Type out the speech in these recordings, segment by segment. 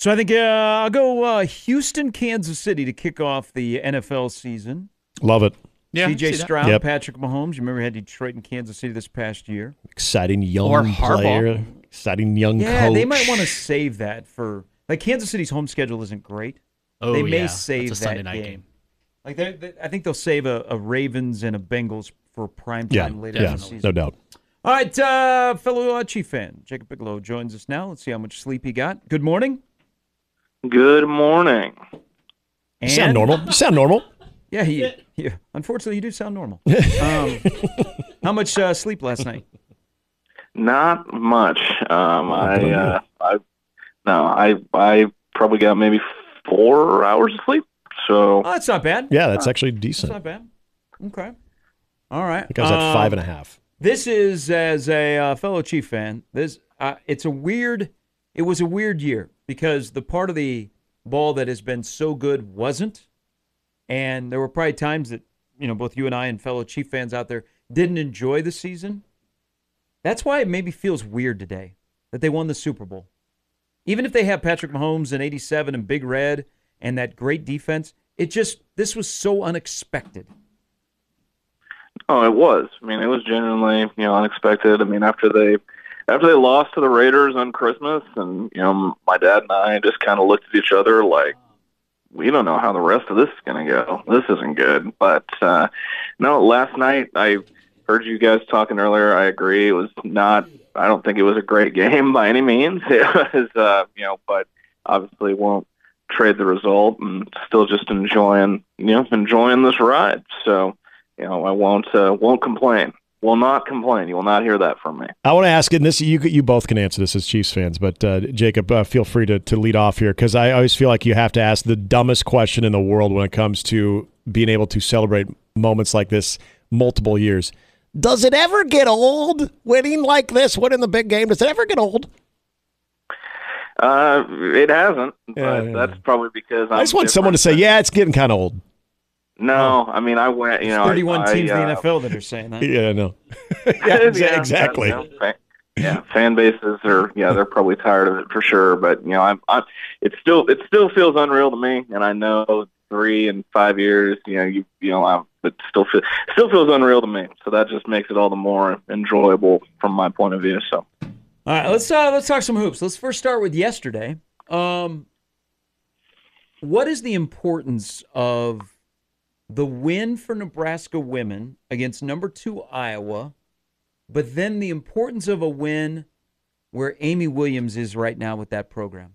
So I think uh, I'll go uh, Houston, Kansas City to kick off the NFL season. Love it. Yeah, CJ. Stroud, Yep. Patrick Mahomes. You remember we had Detroit and Kansas City this past year. Exciting young Or Harbaugh. player. Exciting young Yeah, coach. they might want to save that for like Kansas City's home schedule isn't great. Oh, they may yeah. save That's a that Sunday night game. game. Like they, they, I think they'll save a, a Ravens and a Bengals for prime Yeah, time later yeah, in the season. no doubt. All right, uh, fellow uh, Chief fan Jacob Bigelow joins us now. Let's see how much sleep he got. Good morning. Good morning. And, sound normal. You sound normal. Yeah, he, he, unfortunately, you do sound normal. Um, how much uh, sleep last night? Not much. Um, I, uh, I, no, I, I probably got maybe four hours of sleep. So Oh, that's not bad. Yeah, that's actually That's decent. not bad. Okay. All right. I think I was at Um, five and a half. This is as a uh, fellow Chief fan. This uh, it's a weird. It was a weird year because the part of the ball that has been so good wasn't, and there were probably times that you know both you and I and fellow Chief fans out there didn't enjoy the season. That's why it maybe feels weird today that they won the Super Bowl, even if they have Patrick Mahomes in '87 and Big Red and that great defense. It just this was so unexpected. Oh, it was. I mean, it was genuinely, you know, unexpected. I mean, after they after they lost to the Raiders on Christmas, and you know, my dad and I just kind of looked at each other like, we don't know how the rest of this is going to go. This isn't good. But uh, no, last night I heard you guys talking earlier. I agree. It was not. I don't think it was a great game by any means. It was, uh, you know, but obviously won't trade the result and still just enjoying, you know, enjoying this ride. So you know, I won't uh, won't complain. Will not complain. You will not hear that from me. I want to ask, and this you you both can answer this as Chiefs fans, but uh, Jacob, uh, feel free to, to lead off here because I always feel like you have to ask the dumbest question in the world when it comes to being able to celebrate moments like this multiple years. Does it ever get old winning like this, winning the big game? Does it ever get old? Uh, it hasn't, but Yeah, yeah, that's probably because I'm i just want someone to say, "Yeah, it's getting kind of old." No, I mean I went. You know, I- 31 I, teams uh, in the NFL that are saying that. Yeah, no. yeah, exa- exactly. you know, fa- yeah, fan bases are yeah they're probably tired of it for sure. But you know, I'm, I'm it still it still feels unreal to me, and I know three and five years, you know, you you know, I'm, it still feel, still feels unreal to me. So that just makes it all the more enjoyable from my point of view. So. All right, let's uh, let's talk some hoops. Let's first start with yesterday. Um, what is the importance of the win for Nebraska women against number two Iowa, but then the importance of a win where Amy Williams is right now with that program?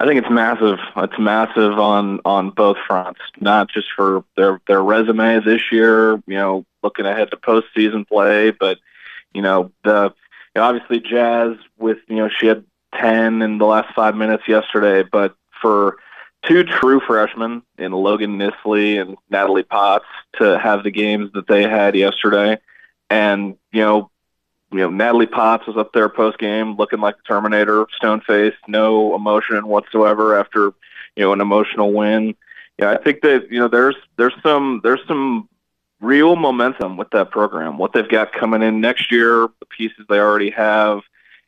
I think it's massive. It's massive on on both fronts, not just for their their resume this year. You know, looking ahead to postseason play, but you know the you know, obviously Jaz with you know she had ten in the last five minutes yesterday, but for two true freshmen in Logan Nissley and Natalie Potts to have the games that they had yesterday, and you know you know, Natalie Potts was up there post game looking like the Terminator, stone faced, no emotion whatsoever after, you know, an emotional win. Yeah, I think that, you know, there's there's some there's some real momentum with that program. What they've got coming in next year, the pieces they already have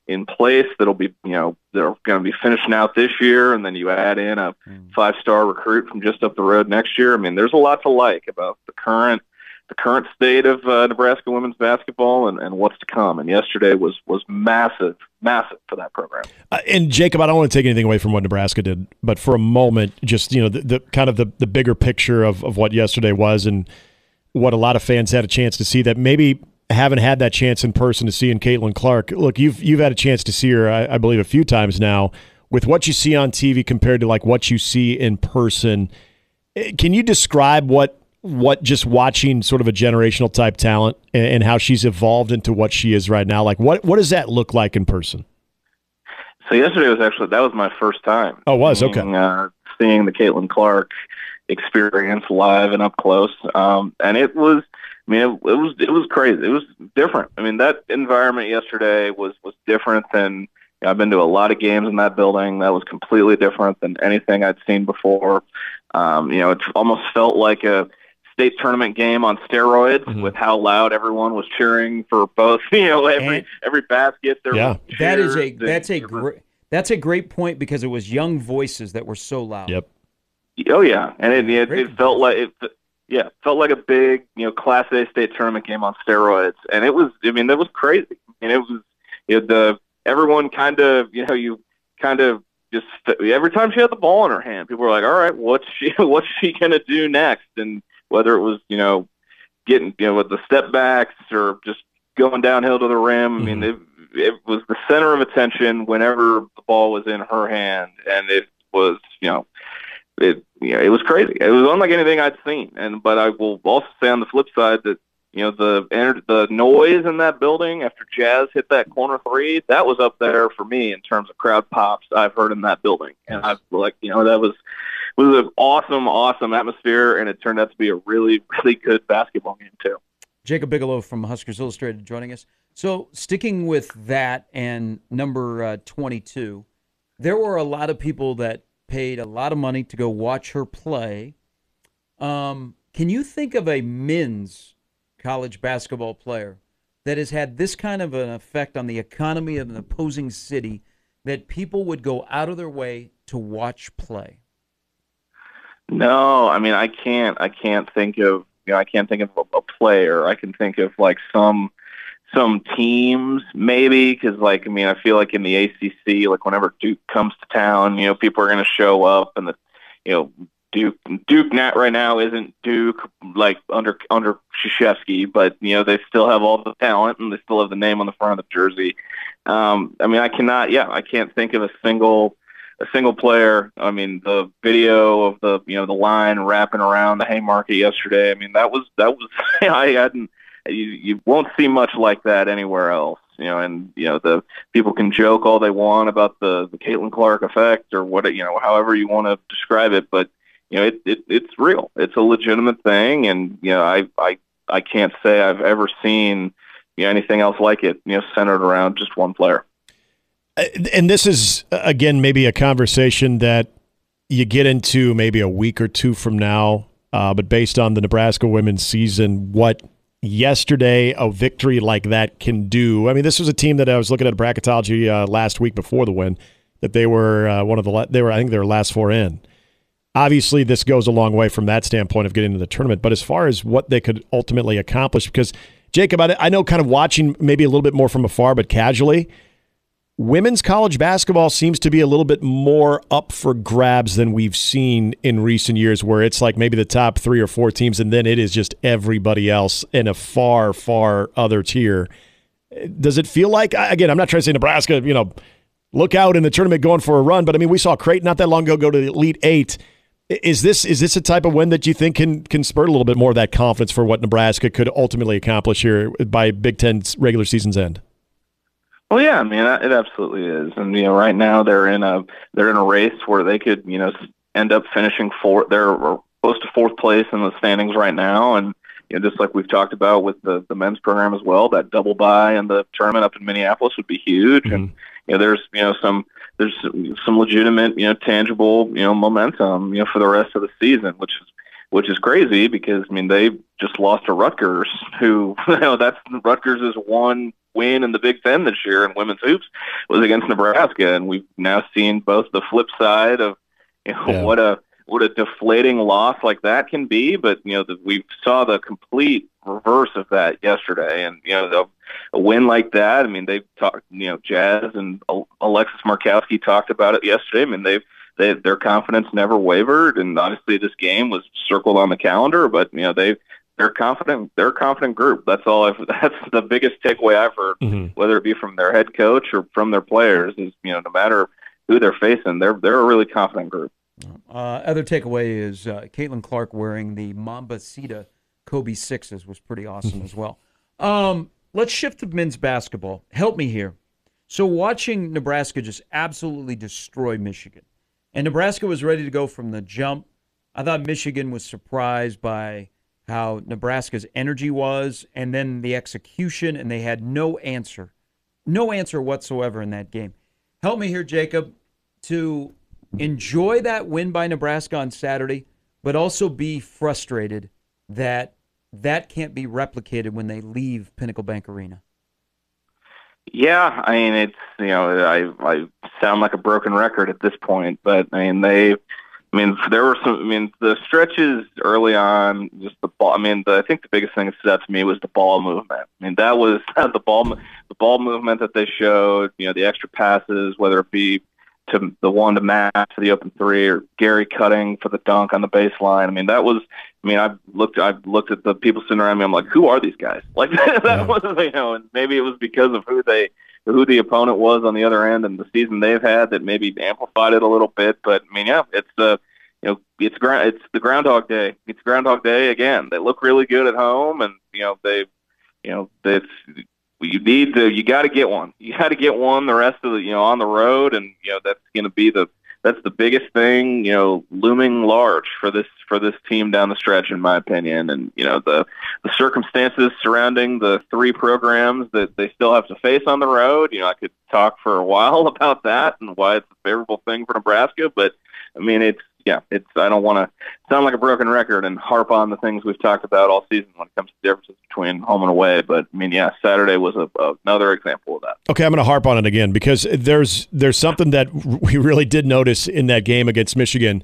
in place that'll be, you know, they're going to be finishing out this year, and then you add in a five star recruit from just up the road next year. I mean, there's a lot to like about the current the current state of uh, Nebraska women's basketball and, and what's to come. And yesterday was was massive, massive for that program. Uh, and Jacob, I don't want to take anything away from what Nebraska did, but for a moment, just you know, the, the kind of the, the bigger picture of, of what yesterday was and what a lot of fans had a chance to see that maybe haven't had that chance in person to see in Caitlin Clark. Look, you've you've had a chance to see her, I, I believe, a few times now. With what you see on TV compared to like what you see in person, eh, can you describe what what just watching sort of a generational type talent and, and how she's evolved into what she is right now? Like, what what does that look like in person? So yesterday was actually that was my first time. Oh, was? Okay. seeing, Uh, seeing the Caitlin Clark experience live and up close, um, and it was. I mean, it, it was it was crazy. It was different. I mean, that environment yesterday was was different than. You know, I've been to a lot of games in that building. That was completely different than anything I'd seen before. Um, you know, it almost felt like a state tournament game on steroids Mhm. with how loud everyone was cheering for both. You know, every And- every basket there. Yeah. was That is a that's a great That's a great point because it was young voices that were so loud. Yep. Oh yeah, and it it, it felt like it. Yeah, felt like a big, you know, Class A state tournament game on steroids, and it was. I mean, that was crazy. And it was you know, the everyone kind of, you know, you kind of just every time she had the ball in her hand, people were like, "All right, what's she what's she gonna do next?" And whether it was, you know, getting you know with the step backs or just going downhill to the rim, mm-hmm. I mean, mm-hmm. it, it was the center of attention whenever the ball was in her hand, and it was, you know, it you know, it was crazy. It was unlike anything I'd seen. And but I will also say on the flip side that you know the the noise in that building after Jaz hit that corner three that was up there for me in terms of crowd pops I've heard in that building, and I like you know that was was an awesome awesome atmosphere, and it turned out to be a really really good basketball game too. Jacob Bigelow from Huskers Illustrated joining us. So sticking with that and number uh, 22, there were a lot of people that paid a lot of money to go watch her play. Um, can you think of a men's college basketball player that has had this kind of an effect on the economy of an opposing city that people would go out of their way to watch play? No, I mean I can't. I can't think of you know I can't think of a, a player. I can think of like some some teams maybe because like I mean I feel like in the ACC like whenever Duke comes to town you know people are going to show up and the you know Duke Duke not right now isn't Duke like under under Krzyzewski but you know they still have all the talent and they still have the name on the front of the jersey. Um, I mean I cannot yeah I can't think of a single a single player. I mean the video of the you know the line wrapping around the Haymarket yesterday. I mean that was that was I hadn't you you won't see much like that anywhere else. You know, and you know the people can joke all they want about the the Caitlin Clark effect or what you know, however you want to describe it, but you know, it, it it's real. It's a legitimate thing, and you know, I I I can't say I've ever seen you know, anything else like it. You know, centered around just one player. Uh, and this is again maybe a conversation that you get into maybe a week or two from now. Uh, but based on the Nebraska women's season, what yesterday a victory like that can do. I mean, this was a team that I was looking at bracketology uh, last week before the win that they were uh, one of the they were I think they were last four in. Obviously, this goes a long way from that standpoint of getting into the tournament. But as far as what they could ultimately accomplish, because Jacob, I, I know kind of watching maybe a little bit more from afar, but casually Women's college basketball seems to be a little bit more up for grabs than we've seen in recent years, where it's like maybe the top three or four teams, and then it is just everybody else in a far, far other tier. Does it feel like, again, I'm not trying to say Nebraska, you know, look out in the tournament going for a run, but I mean, we saw Creighton not that long ago go to the Elite Eight. Is this is this a type of win that you think can can spur a little bit more of that confidence for what Nebraska could ultimately accomplish here by Big Ten's regular season's end? Well, yeah, I mean, it absolutely is, and you know, right now they're in a they're in a race where they could, you know, end up finishing fourth. They're close to fourth place in the standings right now, and you know, just like we've talked about with the the men's program as well, that double bye and the tournament up in Minneapolis would be huge, mm-hmm. and you know, there's you know some there's some legitimate, you know, tangible, you know, momentum, you know, for the rest of the season, which is which is crazy because I mean they just lost to Rutgers, who you know that's Rutgers is one win in the Big Ten this year in women's hoops was against Nebraska, and we've now seen both the flip side of you know yeah. what a what a deflating loss like that can be, but you know the, we saw the complete reverse of that yesterday, and you know the, a win like that. I mean, they talked, you know, Jaz and Alexis Markowski talked about it yesterday. I mean, they've they, their confidence never wavered, and obviously this game was circled on the calendar. But you know they they're confident. They're a confident group. That's all. I've, that's the biggest takeaway I've heard, mm-hmm. whether it be from their head coach or from their players. Is you know no matter who they're facing, they're they're a really confident group. Uh, other takeaway is uh, Caitlin Clark wearing the Mambacita Kobe sixes was pretty awesome as well. Um, let's shift to men's basketball. Help me here. So watching Nebraska just absolutely destroy Michigan, and Nebraska was ready to go from the jump. I thought Michigan was surprised by how Nebraska's energy was and then the execution, and they had no answer, no answer whatsoever in that game. Help me here, Jacob, to enjoy that win by Nebraska on Saturday, but also be frustrated that that can't be replicated when they leave Pinnacle Bank Arena. Yeah, I mean it's you know I I sound like a broken record at this point, but I mean they I mean, there were some. I mean, the stretches early on, just the ball. I mean, the, I think the biggest thing that stood out to me was the ball movement. I mean, that was the ball, the ball movement that they showed. You know, the extra passes, whether it be to the one to Matt to the open three, or Gary cutting for the dunk on the baseline. I mean, that was. I mean, I looked. I looked at the people sitting around me. I'm like, who are these guys? Like that yeah. was, you know, and maybe it was because of who they who the opponent was on the other end and the season they've had that maybe amplified it a little bit. But I mean, yeah, it's the you know it's ground it's the Groundhog Day. It's Groundhog Day again. They look really good at home, and you know they, you know it's you need to you got to get one. You got to get one the rest of the you know on the road, and you know that's going to be the that's the biggest thing, you know, looming large for this for this team down the stretch, in my opinion. And you know, the the circumstances surrounding the three programs that they still have to face on the road. You know, I could talk for a while about that and why it's a favorable thing for Nebraska, but I mean, it's yeah, it's I don't want to sound like a broken record and harp on the things we've talked about all season when it comes to differences between home and away. But I mean, yeah, Saturday was a, another example of that. Okay, I'm going to harp on it again because there's there's something that we really did notice in that game against Michigan,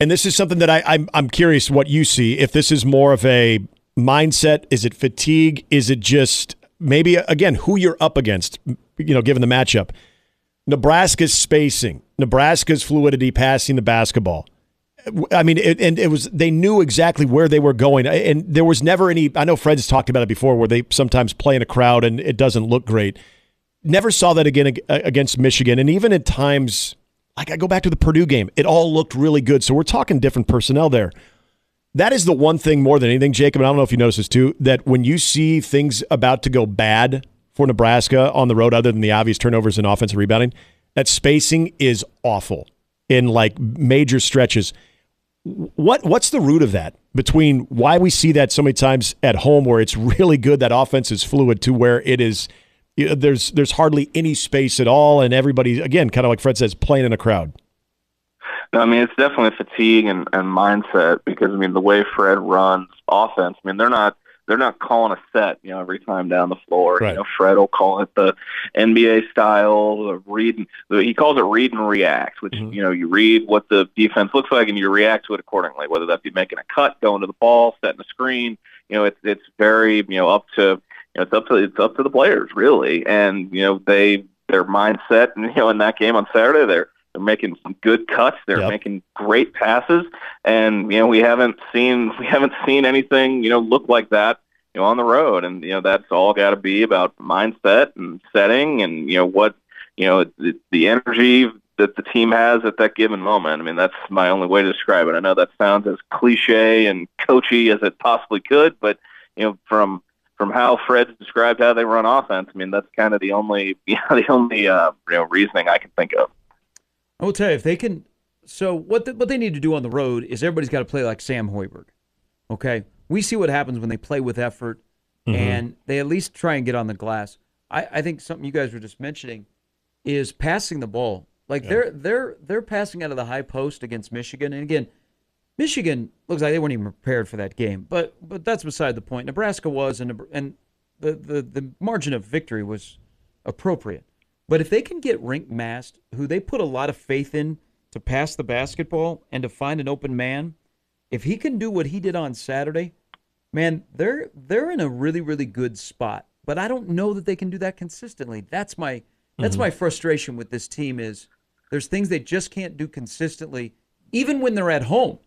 and this is something that I, I'm I'm curious what you see. If this is more of a mindset, is it fatigue? Is it just maybe again who you're up against? You know, given the matchup. Nebraska's spacing, Nebraska's fluidity passing the basketball. I mean, it, and it was they knew exactly where they were going, and there was never any. I know Fred's talked about it before, where they sometimes play in a crowd and it doesn't look great. Never saw that again uh, against Michigan, and even at times, like I go back to the Purdue game, it all looked really good. So we're talking different personnel there. That is the one thing more than anything, Jacob. And I don't know if you notice this too. That when you see things about to go bad for Nebraska on the road, other than the obvious turnovers and offensive rebounding. That spacing is awful in like major stretches. What what's the root of that between why we see that so many times at home where it's really good that offense is fluid to where it is there's there's hardly any space at all and everybody again kind of like Fred says playing in a crowd. No, I mean it's definitely fatigue and, and mindset because I mean the way Fred runs offense, I mean they're not they're not calling a set, you know, every time down the floor. Right. You know, Fred will call it the NBA style, the read. He calls it read and react, which mm-hmm. you know, you read what the defense looks like and you react to it accordingly. Whether that be making a cut, going to the ball, setting a screen. You know, it's it's very you know up to you know it's up to it's up to the players really, and you know they their mindset. And you know, in that game on Saturday, they're they're making some good cuts. They're yep. making great passes, and you know we haven't seen we haven't seen anything you know look like that you know on the road. And you know that's all got to be about mindset and setting, and you know what you know the, the energy that the team has at that given moment. I mean that's my only way to describe it. I know that sounds as cliche and coachy as it possibly could, but you know from from how Fred's described how they run offense, I mean that's kind of the only you know, the only uh, you know reasoning I can think of. I will tell you if they can. So what the, what they need to do on the road is everybody's got to play like Sam Hoiberg. Okay, we see what happens when they play with effort mm-hmm. and they at least try and get on the glass. I, I think something you guys were just mentioning is passing the ball. Like yeah. they're they're they're passing out of the high post against Michigan, and again, Michigan looks like they weren't even prepared for that game. But but that's beside the point. Nebraska was, and and the the, the margin of victory was appropriate. But if they can get Rienk Mast, who they put a lot of faith in to pass the basketball and to find an open man, if he can do what he did on Saturday, man, they're they're in a really really good spot. But I don't know that they can do that consistently. That's my that's mm-hmm. my frustration with this team is there's things they just can't do consistently even when they're at home.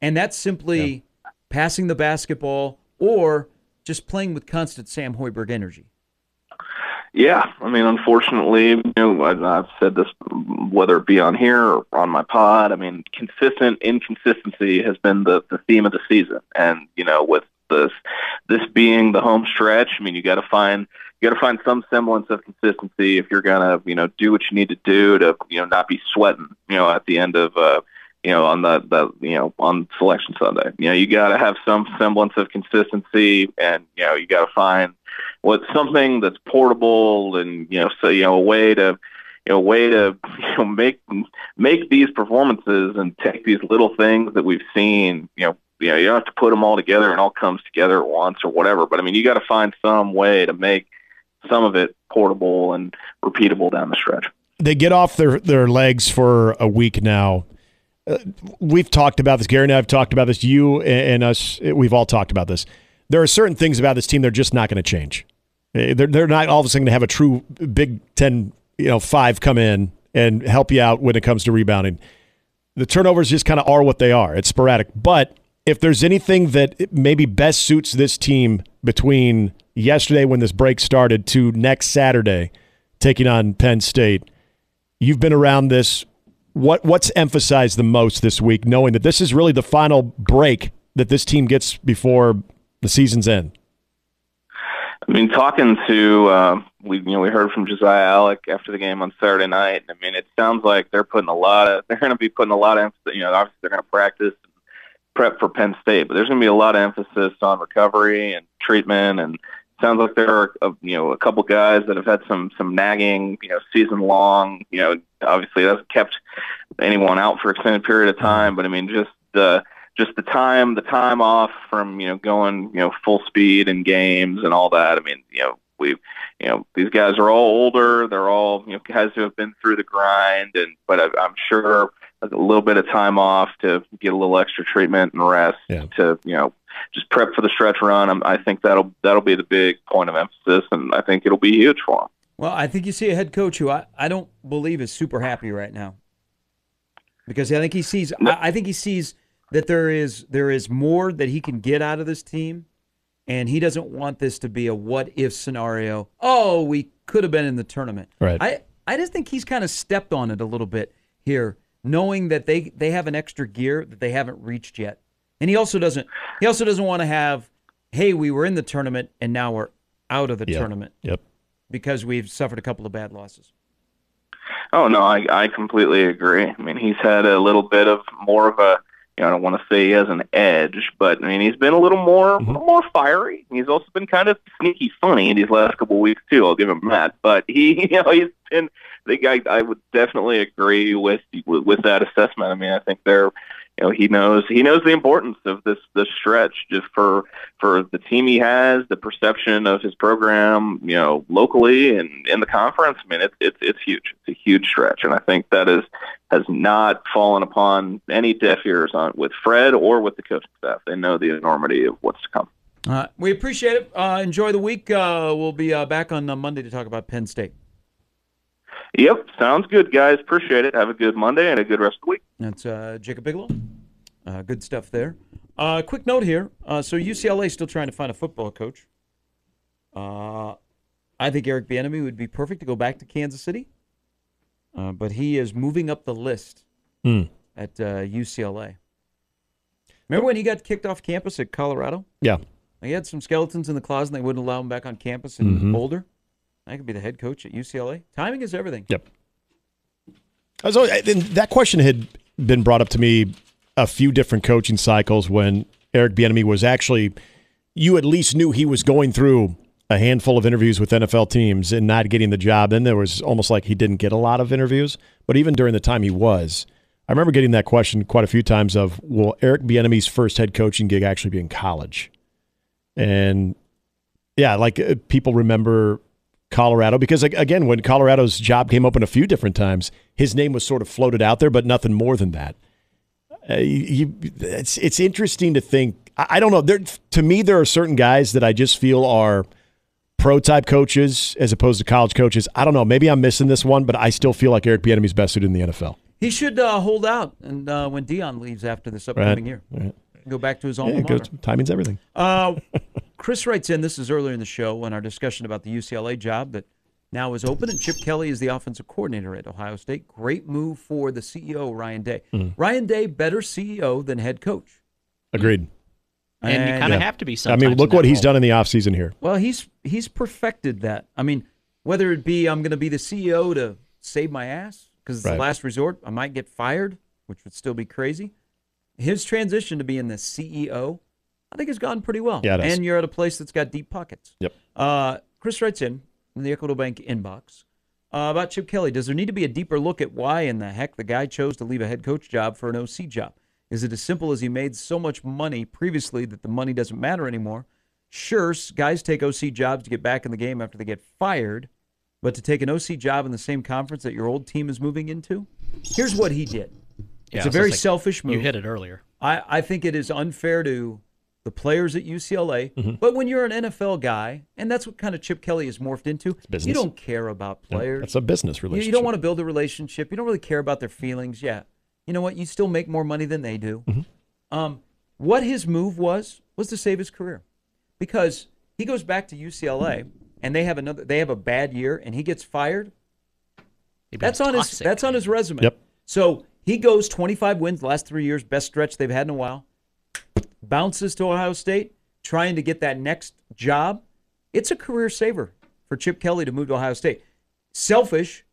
And that's simply yeah. passing the basketball or just playing with constant Sam Hoiberg energy. Yeah, I mean, unfortunately, you know, I've said this whether it be on here or on my pod. I mean, consistent inconsistency has been the the theme of the season, and you know, with this this being the home stretch, I mean, you got to find you got to find some semblance of consistency if you're gonna you know do what you need to do to you know not be sweating you know at the end of uh, you know on the the you know on selection Sunday. You know, you got to have some semblance of consistency, and you know, you got to find what's something that's portable and you know so you know a way to you know a way to you know make make these performances and take these little things that we've seen you know you know you don't have to put them all together and all comes together at once or whatever but I mean you got to find some way to make some of it portable and repeatable down the stretch. They get off their their legs for a week now. We've talked about this. Gary and I have talked about this. You and, and us, we've all talked about this. There are certain things about this team they're just not going to change. Uh, they're, they're not all of a sudden going to have a true Big Ten, you know, five come in and help you out when it comes to rebounding. The turnovers just kind of are what they are. It's sporadic. But if there's anything that maybe best suits this team between yesterday when this break started to next Saturday taking on Penn State, you've been around this. What what's emphasized the most this week, knowing that this is really the final break that this team gets before the season's end? I mean, talking to uh, we you know we heard from Josiah Allick after the game on Saturday night. I mean, it sounds like they're putting a lot of they're going to be putting a lot of emphasis. You know, obviously they're going to practice and prep for Penn State, but there's going to be a lot of emphasis on recovery and treatment. And sounds like there are a, you know a couple guys that have had some some nagging you know season long. You know, obviously it hasn't kept anyone out for extended period of time, but I mean just the just the time the time off from you know going you know full speed in games and all that. I mean you know we've you know these guys are all older. They're all you know guys who have been through the grind, and but I, I'm sure a little bit of time off to get a little extra treatment and rest yeah. to you know just prep for the stretch run. I'm, i think that'll that'll be the big point of emphasis, and I think it'll be huge for him. Well, I think you see a head coach who I, I don't believe is super happy right now because I think he sees no. I, I think he sees that there is there is more that he can get out of this team, and he doesn't want this to be a what if scenario. Oh, we could have been in the tournament. Right. I I just think he's kind of stepped on it a little bit here knowing that they they have an extra gear that they haven't reached yet. And he also doesn't he also doesn't want to have, hey, we were in the tournament and now we're out of the yep. tournament. Yep. Because we've suffered a couple of bad losses. Oh no, I I completely agree. I mean, he's had a little bit of more of a you know, I don't want to say he has an edge, but I mean he's been a little more mm-hmm. a little more fiery. He's also been kind of sneaky funny in these last couple of weeks too. I'll give him that. But he, you know, he's been I think I, I would definitely agree with, with with that assessment. I mean, I think they're, you know, he knows he knows the importance of this this stretch just for for the team he has, the perception of his program, you know, locally and in the conference. I mean, it's it's it's huge. It's a huge stretch, and I think that is has not fallen upon any deaf ears on with Fred or with the coaching staff. They know the enormity of what's to come. Uh, we appreciate it. Uh, enjoy the week. Uh, we'll be uh, back on Monday to talk about Penn State. Yep, sounds good, guys. Appreciate it. Have a good Monday and a good rest of the week. That's uh, Jacob Bigelow. Uh, good stuff there. Uh, quick note here. Uh, so UCLA is still trying to find a football coach. Uh, I think Eric Bieniemy would be perfect to go back to Kansas City, uh, but he is moving up the list mm. at UCLA. Remember when he got kicked off campus at Colorado? Yeah. He had some skeletons in the closet, and they wouldn't allow him back on campus in mm-hmm. Boulder. I could be the head coach at UCLA. Timing is everything. Yep. So that question had been brought up to me a few different coaching cycles when Eric Bieniemy was actually. You at least knew he was going through a handful of interviews with NFL teams and not getting the job. Then there was almost like he didn't get a lot of interviews. But even during the time he was, I remember getting that question quite a few times of, will Eric Bieniemy's first head coaching gig actually be in college? And yeah, like uh, people remember Colorado because again, when Colorado's job came open a few different times, his name was sort of floated out there, but nothing more than that. Uh, you, it's it's interesting to think. I, I don't know. There, to me, there are certain guys that I just feel are pro type coaches as opposed to college coaches. I don't know. Maybe I'm missing this one, but I still feel like Eric Bieniemy's best suited in the NFL. He should uh, hold out, and uh, when Deion leaves after this upcoming right. year, right. go back to his alma yeah, mater. timing's everything. Chris writes in. This is earlier in the show in our discussion about the UCLA job that now is open, and Chip Kelly is the offensive coordinator at Ohio State. Great move for the CEO, Ryan Day. Mm. Ryan Day, better CEO than head coach. Agreed. And, and you kind of yeah. have to be. I mean, look what he's role. done in the offseason here. Well, he's he's perfected that. I mean, whether it be I'm going to be the CEO to save my ass because it's right. the last resort, I might get fired, which would still be crazy. His transition to being the CEO, I think, has gone pretty well. Yeah, and you're at a place that's got deep pockets. Yep. Uh, Chris writes in in the Equitable Bank inbox uh, about Chip Kelly. Does there need to be a deeper look at why in the heck the guy chose to leave a head coach job for an OC job? Is it as simple as he made so much money previously that the money doesn't matter anymore? Sure, guys take OC jobs to get back in the game after they get fired, but to take an OC job in the same conference that your old team is moving into, here's what he did. Yeah, it's a very like selfish move. You hit it earlier. I, I think it is unfair to the players at UCLA. Mm-hmm. But when you're an NFL guy, and that's what kind of Chip Kelly has morphed into, you don't care about players. Yeah, that's a business relationship. You, you, don't want to build a relationship. You don't really care about their feelings. Yeah. You know what? You still make more money than they do. Mm-hmm. Um, what his move was was to save his career because he goes back to UCLA and they have another they have a bad year and he gets fired. That's on his that's on his resume. Yep. So he goes 25 wins the last three years, best stretch they've had in a while. Bounces to Ohio State, trying to get that next job. It's a career saver for Chip Kelly to move to Ohio State. Selfish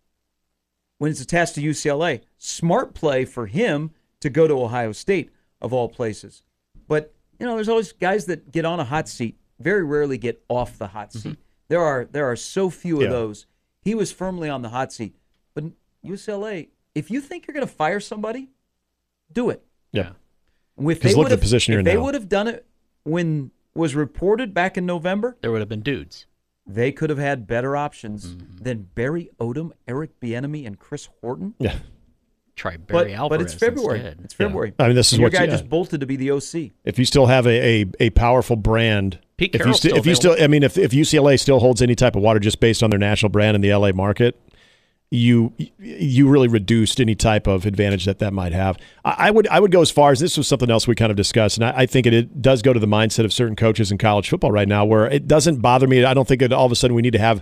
when it's attached to UCLA. Smart play for him to go to Ohio State of all places. But you know, there's always guys that get on a hot seat, very rarely get off the hot seat. Mm-hmm. There are there are so few yeah. of those. He was firmly on the hot seat. But UCLA, if you think you're going to fire somebody, do it. Yeah. Because look at the position you're in If they would have done it when was reported back in November, there would have been dudes. They could have had better options mm-hmm. than Barry Odom, Eric Bieniemy, and Chris Horton. Yeah. Try Barry but, Alvarez but it's February. Instead. It's February. Yeah. I mean, this is and what your guy you, just bolted to be the OC. If you still have a, a, a powerful brand, Pete if you, st- if you still, I mean, if if UCLA still holds any type of water just based on their national brand in the LA market, you you really reduced any type of advantage that that might have. I, would I would go as far as this was something else we kind of discussed, and I, I think it, it, does go to the mindset of certain coaches in college football right now, where it doesn't bother me. I don't think that all of a sudden we need to have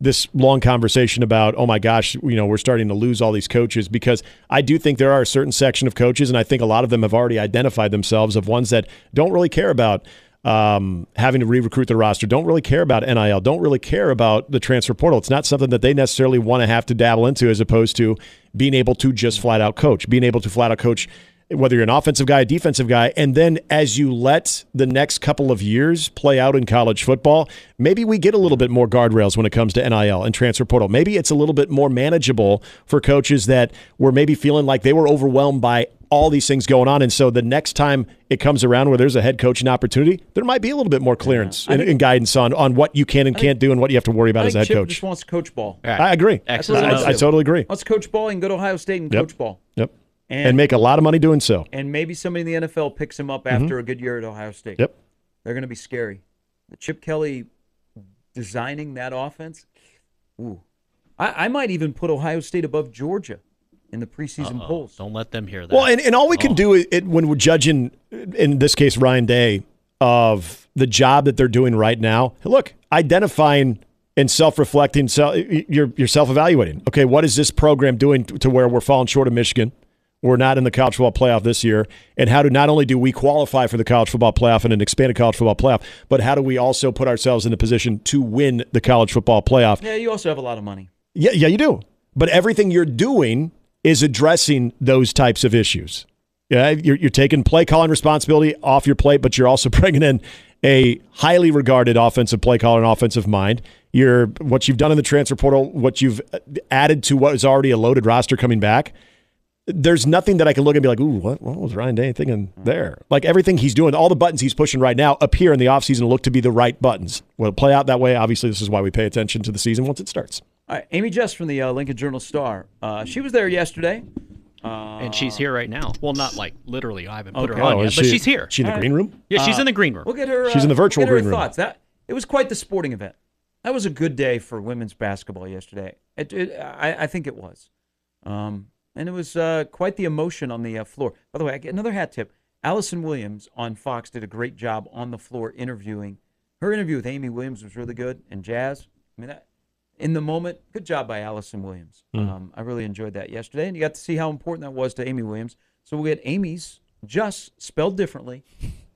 this long conversation about oh my gosh you know we're starting to lose all these coaches because I do think there are a certain section of coaches and I think a lot of them have already identified themselves of ones that don't really care about um, having to re-recruit the roster don't really care about NIL don't really care about the transfer portal it's not something that they necessarily want to have to dabble into as opposed to being able to just flat out coach being able to flat out coach whether you're an offensive guy, a defensive guy, and then as you let the next couple of years play out in college football, maybe we get a little bit more guardrails when it comes to NIL and transfer portal. Maybe it's a little bit more manageable for coaches that were maybe feeling like they were overwhelmed by all these things going on. And so the next time it comes around where there's a head coaching opportunity, there might be a little bit more clearance yeah. and, and, guidance on, on what you can and can't do and what you have to worry about as a head Chip coach. just wants to coach ball. Right. I agree. Excellent. I, I, totally agree. Wants to coach ball and go to Ohio State and yep. coach ball. Yep and, and, make a lot of money doing so. And maybe somebody in the NFL picks him up after mm-hmm. a good year at Ohio State. Yep. They're going to be scary. Chip Kelly designing that offense. Ooh. I, I might even put Ohio State above Georgia in the preseason Uh-oh. polls. Don't let them hear that. Well, and, and all we oh. can do it, when we're judging, in this case, Ryan Day, of the job that they're doing right now. Look, identifying and self-reflecting, so you're you're self-evaluating. Okay, what is this program doing to where we're falling short of Michigan? We're not in the college football playoff this year, and how do not only do we qualify for the college football playoff and an expanded college football playoff, but how do we also put ourselves in a position to win the college football playoff? Yeah, you also have a lot of money. Yeah, yeah, you do. But everything you're doing is addressing those types of issues. Yeah, you're, you're taking play calling responsibility off your plate, but you're also bringing in a highly regarded offensive play caller and offensive mind. You're what you've done in the transfer portal, what you've added to what is already a loaded roster coming back. There's nothing that I can look and be like, ooh, what, what was Ryan Day thinking there? Like everything he's doing, all the buttons he's pushing right now appear in the offseason look to be the right buttons. Will it play out that way? Obviously, this is why we pay attention to the season once it starts. All right, Amie Just from the uh, Lincoln Journal Star. Uh, she was there yesterday. Uh, and she's here right now. Well, not like literally. I haven't put okay. her on oh, yet, she, but she's here. She in the All green right. room? Yeah, she's in the green room. We'll get her. she's in the virtual we'll green room. Thoughts. That it was quite the sporting event. That was a good day for women's basketball yesterday. It, it, I, I, think it was, um, and it was uh, quite the emotion on the uh, floor. By the way, I get another hat tip. Allison Williams on Fox did a great job on the floor interviewing. Her interview with Amy Williams was really good, and Jaz. I mean, that, in the moment. Good job by Allison Williams. Mm. Um, I really enjoyed that yesterday, and you got to see how important that was to Amy Williams. So we'll get Amy's just spelled differently.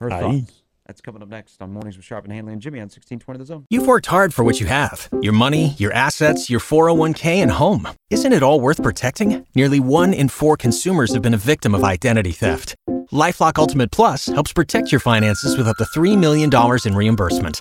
Her Aye. thoughts. That's coming up next on Mornings with Sharp and Hanley and Jimmy on 1620 The Zone. You've worked hard for what you have your money, your assets, your 401k, and home. Isn't it all worth protecting? Nearly one in four consumers have been a victim of identity theft. Lifelock Ultimate Plus helps protect your finances with up to $3 million in reimbursement.